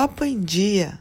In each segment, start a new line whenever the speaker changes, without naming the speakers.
Papo em Dia.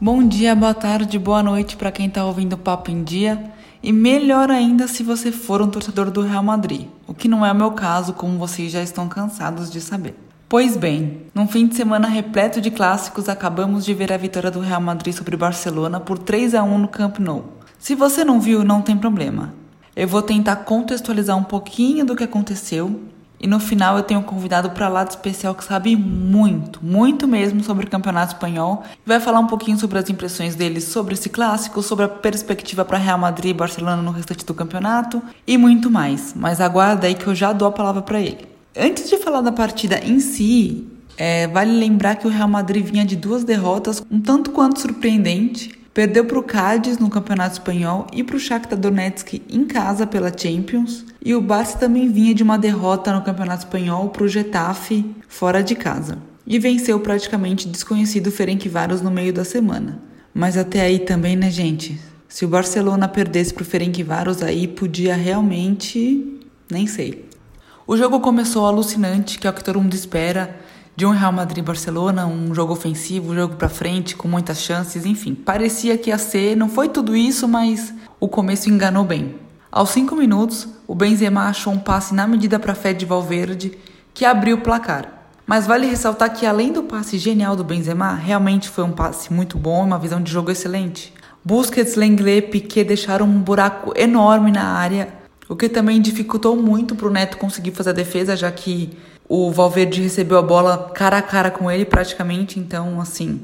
Bom dia, boa tarde, boa noite para quem está ouvindo o Papo em Dia. E melhor ainda se você for um torcedor do Real Madrid, o que não é o meu caso, como vocês já estão cansados de saber. Pois bem, num fim de semana repleto de clássicos, acabamos de ver a vitória do Real Madrid sobre o Barcelona por 3 a 1 no Camp Nou. Se você não viu, não tem problema. Eu vou tentar contextualizar um pouquinho do que aconteceu e no final eu tenho um convidado para lá de especial que sabe muito, muito mesmo sobre o Campeonato Espanhol. Vai falar um pouquinho sobre as impressões dele sobre esse clássico, sobre a perspectiva para Real Madrid e Barcelona no restante do campeonato e muito mais. Mas aguarda aí que eu já dou a palavra para ele. Antes de falar da partida em si, é, vale lembrar que o Real Madrid vinha de duas derrotas um tanto quanto surpreendente Perdeu para o Cádiz no Campeonato Espanhol e para o Shakhtar Donetsk em casa pela Champions. E o Barça também vinha de uma derrota no Campeonato Espanhol para o Getafe fora de casa. E venceu praticamente desconhecido Ferencváros no meio da semana. Mas até aí também, né, gente? Se o Barcelona perdesse para o Ferencváros, aí podia realmente... nem sei. O jogo começou alucinante, que é o que todo mundo espera de um Real Madrid-Barcelona, um jogo ofensivo, um jogo para frente, com muitas chances, enfim. Parecia que ia ser, não foi tudo isso, mas o começo enganou bem. Aos 5 minutos, o Benzema achou um passe na medida para Fed Valverde, que abriu o placar. Mas vale ressaltar que além do passe genial do Benzema, realmente foi um passe muito bom e uma visão de jogo excelente. Busquets, Lenglet, Piquet deixaram um buraco enorme na área, o que também dificultou muito para o Neto conseguir fazer a defesa, já que o Valverde recebeu a bola cara a cara com ele praticamente, então assim,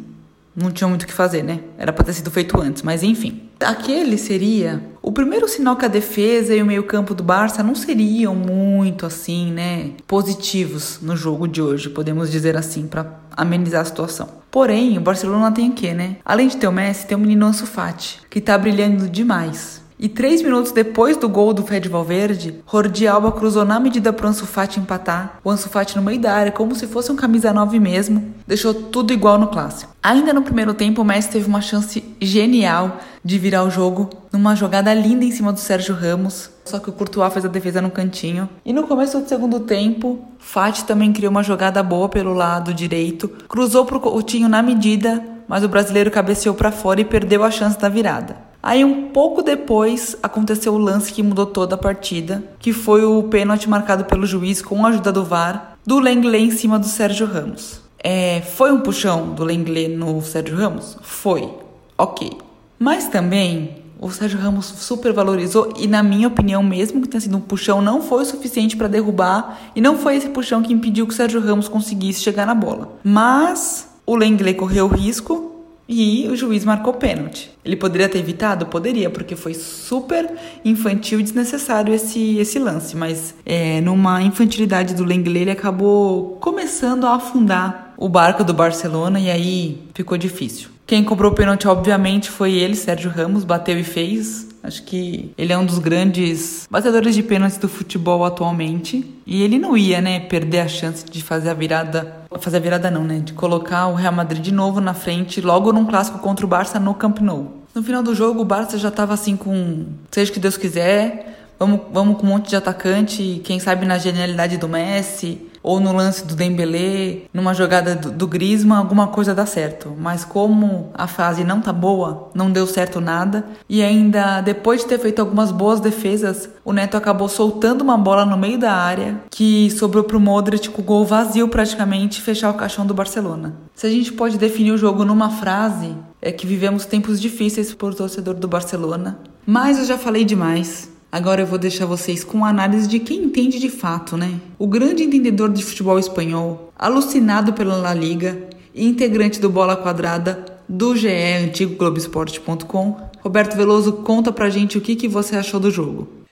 não tinha muito o que fazer, né? Era para ter sido feito antes, mas enfim. Aquele seria o primeiro sinal que a defesa e o meio-campo do Barça não seriam muito assim, né, positivos no jogo de hoje, podemos dizer assim, para amenizar a situação. Porém, o Barcelona tem o quê, né? Além de ter o Messi, tem o menino Ansu Fati, que tá brilhando demais. E três minutos depois do gol do Fred Valverde, Jordi Alba cruzou na medida para o Ansu Fati empatar. O Ansu Fati no meio da área, como se fosse um camisa 9 mesmo, deixou tudo igual no clássico. Ainda no primeiro tempo, o Messi teve uma chance genial de virar o jogo numa jogada linda em cima do Sérgio Ramos. Só que o Courtois fez a defesa no cantinho. E no começo do segundo tempo, Fati também criou uma jogada boa pelo lado direito, cruzou para o Coutinho na medida, mas o brasileiro cabeceou para fora e perdeu a chance da virada. Aí um pouco depois aconteceu o lance que mudou toda a partida, que foi o pênalti marcado pelo juiz com a ajuda do VAR do Lenglet em cima do Sérgio Ramos. É, foi um puxão do Lenglet no Sérgio Ramos? Foi. Ok. Mas também o Sérgio Ramos supervalorizou e, na minha opinião, mesmo que tenha sido um puxão, não foi o suficiente para derrubar e não foi esse puxão que impediu que o Sérgio Ramos conseguisse chegar na bola. Mas o Lenglet correu risco e o juiz marcou pênalti. Ele poderia ter evitado? Poderia, porque foi super infantil e desnecessário esse, esse lance. Mas é, numa infantilidade do Lenglet, ele acabou começando a afundar o barco do Barcelona e aí ficou difícil. Quem cobrou o pênalti, obviamente, foi ele, Sérgio Ramos, bateu e fez. Acho que ele é um dos grandes batedores de pênaltis do futebol atualmente. E ele não ia, né, perder a chance de fazer a virada. Fazer a virada não, né? De colocar o Real Madrid de novo na frente, logo num clássico contra o Barça no Camp Nou. No final do jogo, o Barça já tava assim com. Seja o que Deus quiser. Vamos, vamos com um monte de atacante, quem sabe na genialidade do Messi ou no lance do Dembélé, numa jogada do, do Griezmann, alguma coisa dá certo. Mas como a fase não tá boa, não deu certo nada, e ainda depois de ter feito algumas boas defesas, o Neto acabou soltando uma bola no meio da área que sobrou pro Modric com o gol vazio praticamente fechar o caixão do Barcelona. Se a gente pode definir o jogo numa frase, é que vivemos tempos difíceis por torcedor do Barcelona. Mas eu já falei demais. Agora eu vou deixar vocês com a análise de quem entende de fato, né? O grande entendedor de futebol espanhol, alucinado pela La Liga e integrante do Bola Quadrada do GE, antigo Globoesporte.com, Roberto Veloso, conta pra gente o que, que você achou do jogo.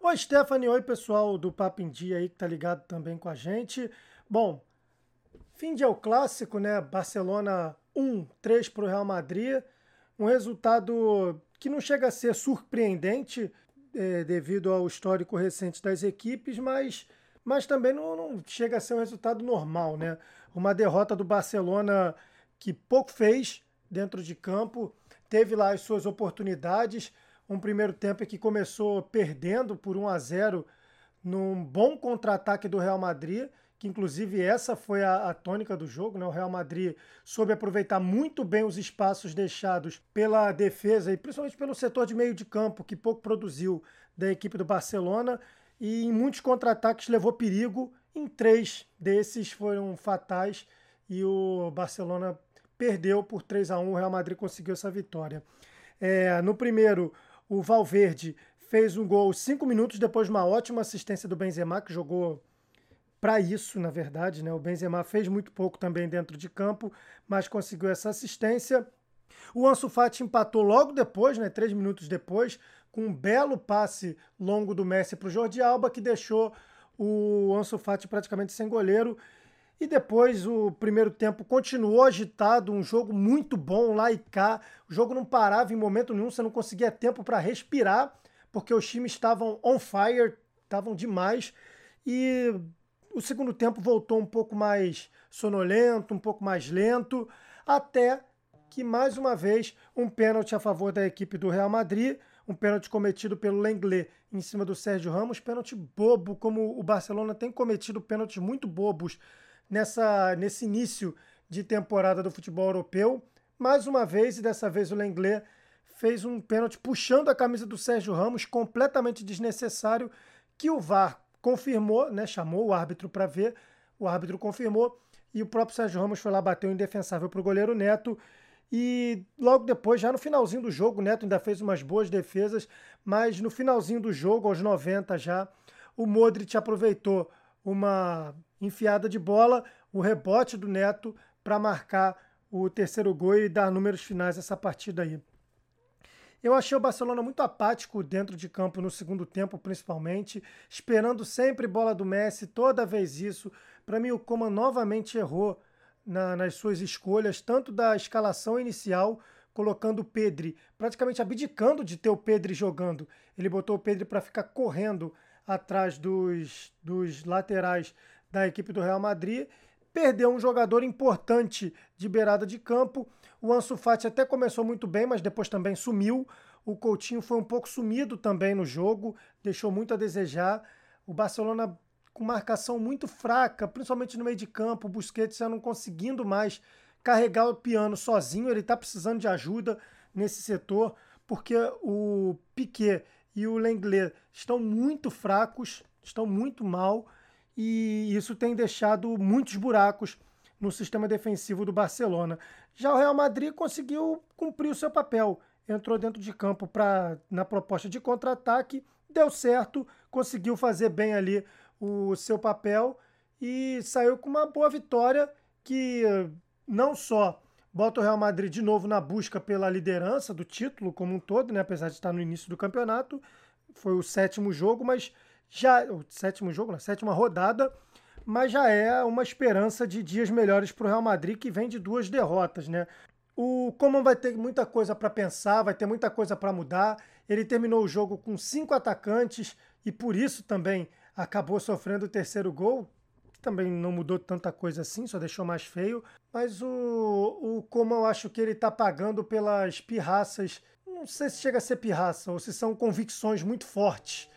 Oi, Stephanie. Oi, pessoal do Papo em Dia aí que tá ligado também com a gente. Bom, fim de é o clássico, né? Barcelona 1, 3 pro Real Madrid. Um resultado que não chega a ser surpreendente é, devido ao histórico recente das equipes, mas, mas também não, não chega a ser um resultado normal, né? Uma derrota do Barcelona que pouco fez dentro de campo, teve lá as suas oportunidades. Um primeiro tempo que começou perdendo por 1 a 0 num bom contra-ataque do Real Madrid, que inclusive essa foi a, a, tônica do jogo, né? O Real Madrid soube aproveitar muito bem os espaços deixados pela defesa e principalmente pelo setor de meio de campo, que pouco produziu da equipe do Barcelona, e em muitos contra-ataques levou perigo. Em três desses foram fatais e o Barcelona perdeu por 3 a 1 O Real Madrid conseguiu essa vitória. É, no primeiro, o Valverde fez um gol cinco minutos depois de uma ótima assistência do Benzema, que jogou para isso, na verdade. Né? O Benzema fez muito pouco também dentro de campo, mas conseguiu essa assistência. O Ansu Fati empatou logo depois, né, três minutos depois, com um belo passe longo do Messi para o Jordi Alba, que deixou o Ansu Fati praticamente sem goleiro. E depois o primeiro tempo continuou agitado, um jogo muito bom lá e cá. O jogo não parava em momento nenhum, você não conseguia tempo para respirar, porque os times estavam on fire, estavam demais. E o segundo tempo voltou um pouco mais sonolento, um pouco mais lento, até que mais uma vez um pênalti a favor da equipe do Real Madrid, um pênalti cometido pelo Lenglet em cima do Sérgio Ramos, pênalti bobo, como o Barcelona tem cometido pênaltis muito bobos nessa, nesse início de temporada do futebol europeu. Mais uma vez, e dessa vez o Lenglet fez um pênalti puxando a camisa do Sérgio Ramos, completamente desnecessário, que o VAR confirmou, né, chamou o árbitro para ver, o árbitro confirmou e o próprio Sérgio Ramos foi lá, bateu indefensável para o goleiro Neto. E logo depois, já no finalzinho do jogo, o Neto ainda fez umas boas defesas, mas no finalzinho do jogo, aos 90 já, o Modric aproveitou uma enfiada de bola, o rebote do Neto para marcar o terceiro gol e dar números finais essa partida aí. Eu achei o Barcelona muito apático dentro de campo no segundo tempo, principalmente, esperando sempre bola do Messi, toda vez isso. Para mim, o Coman novamente errou na, nas suas escolhas, tanto da escalação inicial, colocando o Pedri, praticamente abdicando de ter o Pedri jogando. Ele botou o Pedri para ficar correndo atrás dos, dos laterais da equipe do Real Madrid. Perdeu um jogador importante de beirada de campo o Ansu Fati até começou muito bem, mas depois também sumiu. O Coutinho foi um pouco sumido também no jogo, deixou muito a desejar. O Barcelona com marcação muito fraca, principalmente no meio de campo. O Busquets já não conseguindo mais carregar o piano sozinho. Ele está precisando de ajuda nesse setor, porque o Piquet e o Lenglet estão muito fracos, estão muito mal, e isso tem deixado muitos buracos no sistema defensivo do Barcelona. Já o Real Madrid conseguiu cumprir o seu papel. Entrou dentro de campo pra, na proposta de contra-ataque, deu certo, conseguiu fazer bem ali o seu papel e saiu com uma boa vitória que não só bota o Real Madrid de novo na busca pela liderança do título como um todo, né? apesar de estar no início do campeonato, foi o sétimo jogo, mas já o sétimo jogo, na sétima rodada, mas já é uma esperança de dias melhores para o Real Madrid, que vem de duas derrotas, né? O Coman vai ter muita coisa para pensar, vai ter muita coisa para mudar. Ele terminou o jogo com cinco atacantes e por isso também acabou sofrendo o terceiro gol, que também não mudou tanta coisa assim, só deixou mais feio. Mas o, o Coman eu acho que ele está pagando pelas pirraças. Não sei se chega a ser pirraça ou se são convicções muito fortes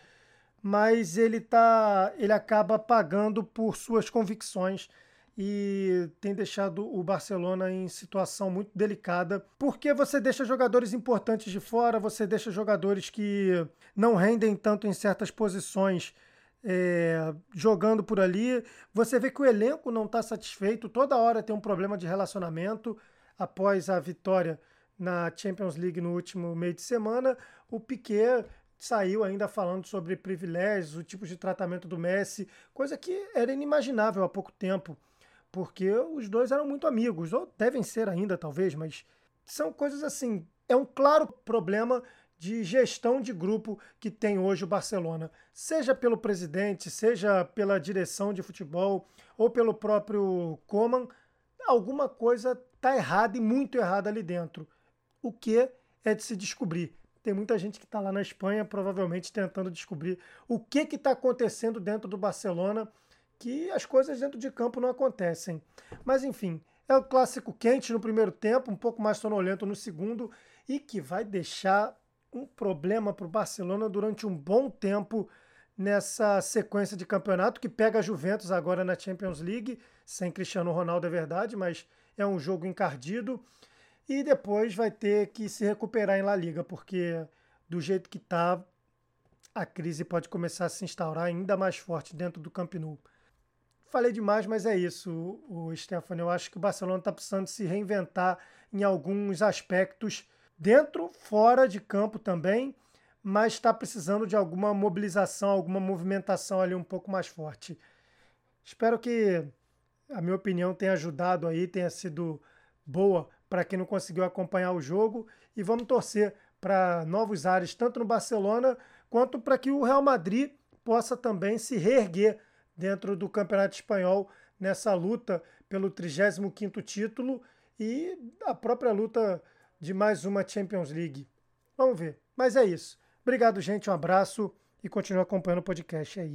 mas ele tá, ele acaba pagando por suas convicções e tem deixado o Barcelona em situação muito delicada, porque você deixa jogadores importantes de fora, você deixa jogadores que não rendem tanto em certas posições é, jogando por ali. Você vê que o elenco não está satisfeito, toda hora tem um problema de relacionamento. Após a vitória na Champions League no último meio de semana, o Piquet saiu ainda falando sobre privilégios, o tipo de tratamento do Messi, coisa que era inimaginável há pouco tempo, porque os dois eram muito amigos, ou devem ser ainda, talvez, mas são coisas assim. É um claro problema de gestão de grupo que tem hoje o Barcelona, seja pelo presidente, seja pela direção de futebol ou pelo próprio Coman, alguma coisa está errada e muito errada ali dentro. O que é de se descobrir. Tem muita gente que está lá na Espanha, provavelmente tentando descobrir o que está acontecendo dentro do Barcelona, que as coisas dentro de campo não acontecem. Mas enfim, é o clássico quente no primeiro tempo, um pouco mais sonolento no segundo, e que vai deixar um problema para o Barcelona durante um bom tempo nessa sequência de campeonato que pega a Juventus agora na Champions League, sem Cristiano Ronaldo é verdade, mas é um jogo encardido. E depois vai ter que se recuperar em La Liga, porque do jeito que está, a crise pode começar a se instaurar ainda mais forte dentro do Camp Nou. Falei demais, mas é isso, o Stefano. Eu acho que o Barcelona está precisando se reinventar em alguns aspectos, dentro, fora de campo também, mas está precisando de alguma mobilização, alguma movimentação ali um pouco mais forte. Espero que a minha opinião tenha ajudado aí, tenha sido boa para quem não conseguiu acompanhar o jogo e vamos torcer para novos ares, tanto no Barcelona quanto para que o Real Madrid possa também se reerguer dentro do Campeonato Espanhol nessa luta pelo 35º título e a própria luta de mais uma Champions League. Vamos ver. Mas é isso. Obrigado, gente. Um abraço e continue acompanhando o podcast aí.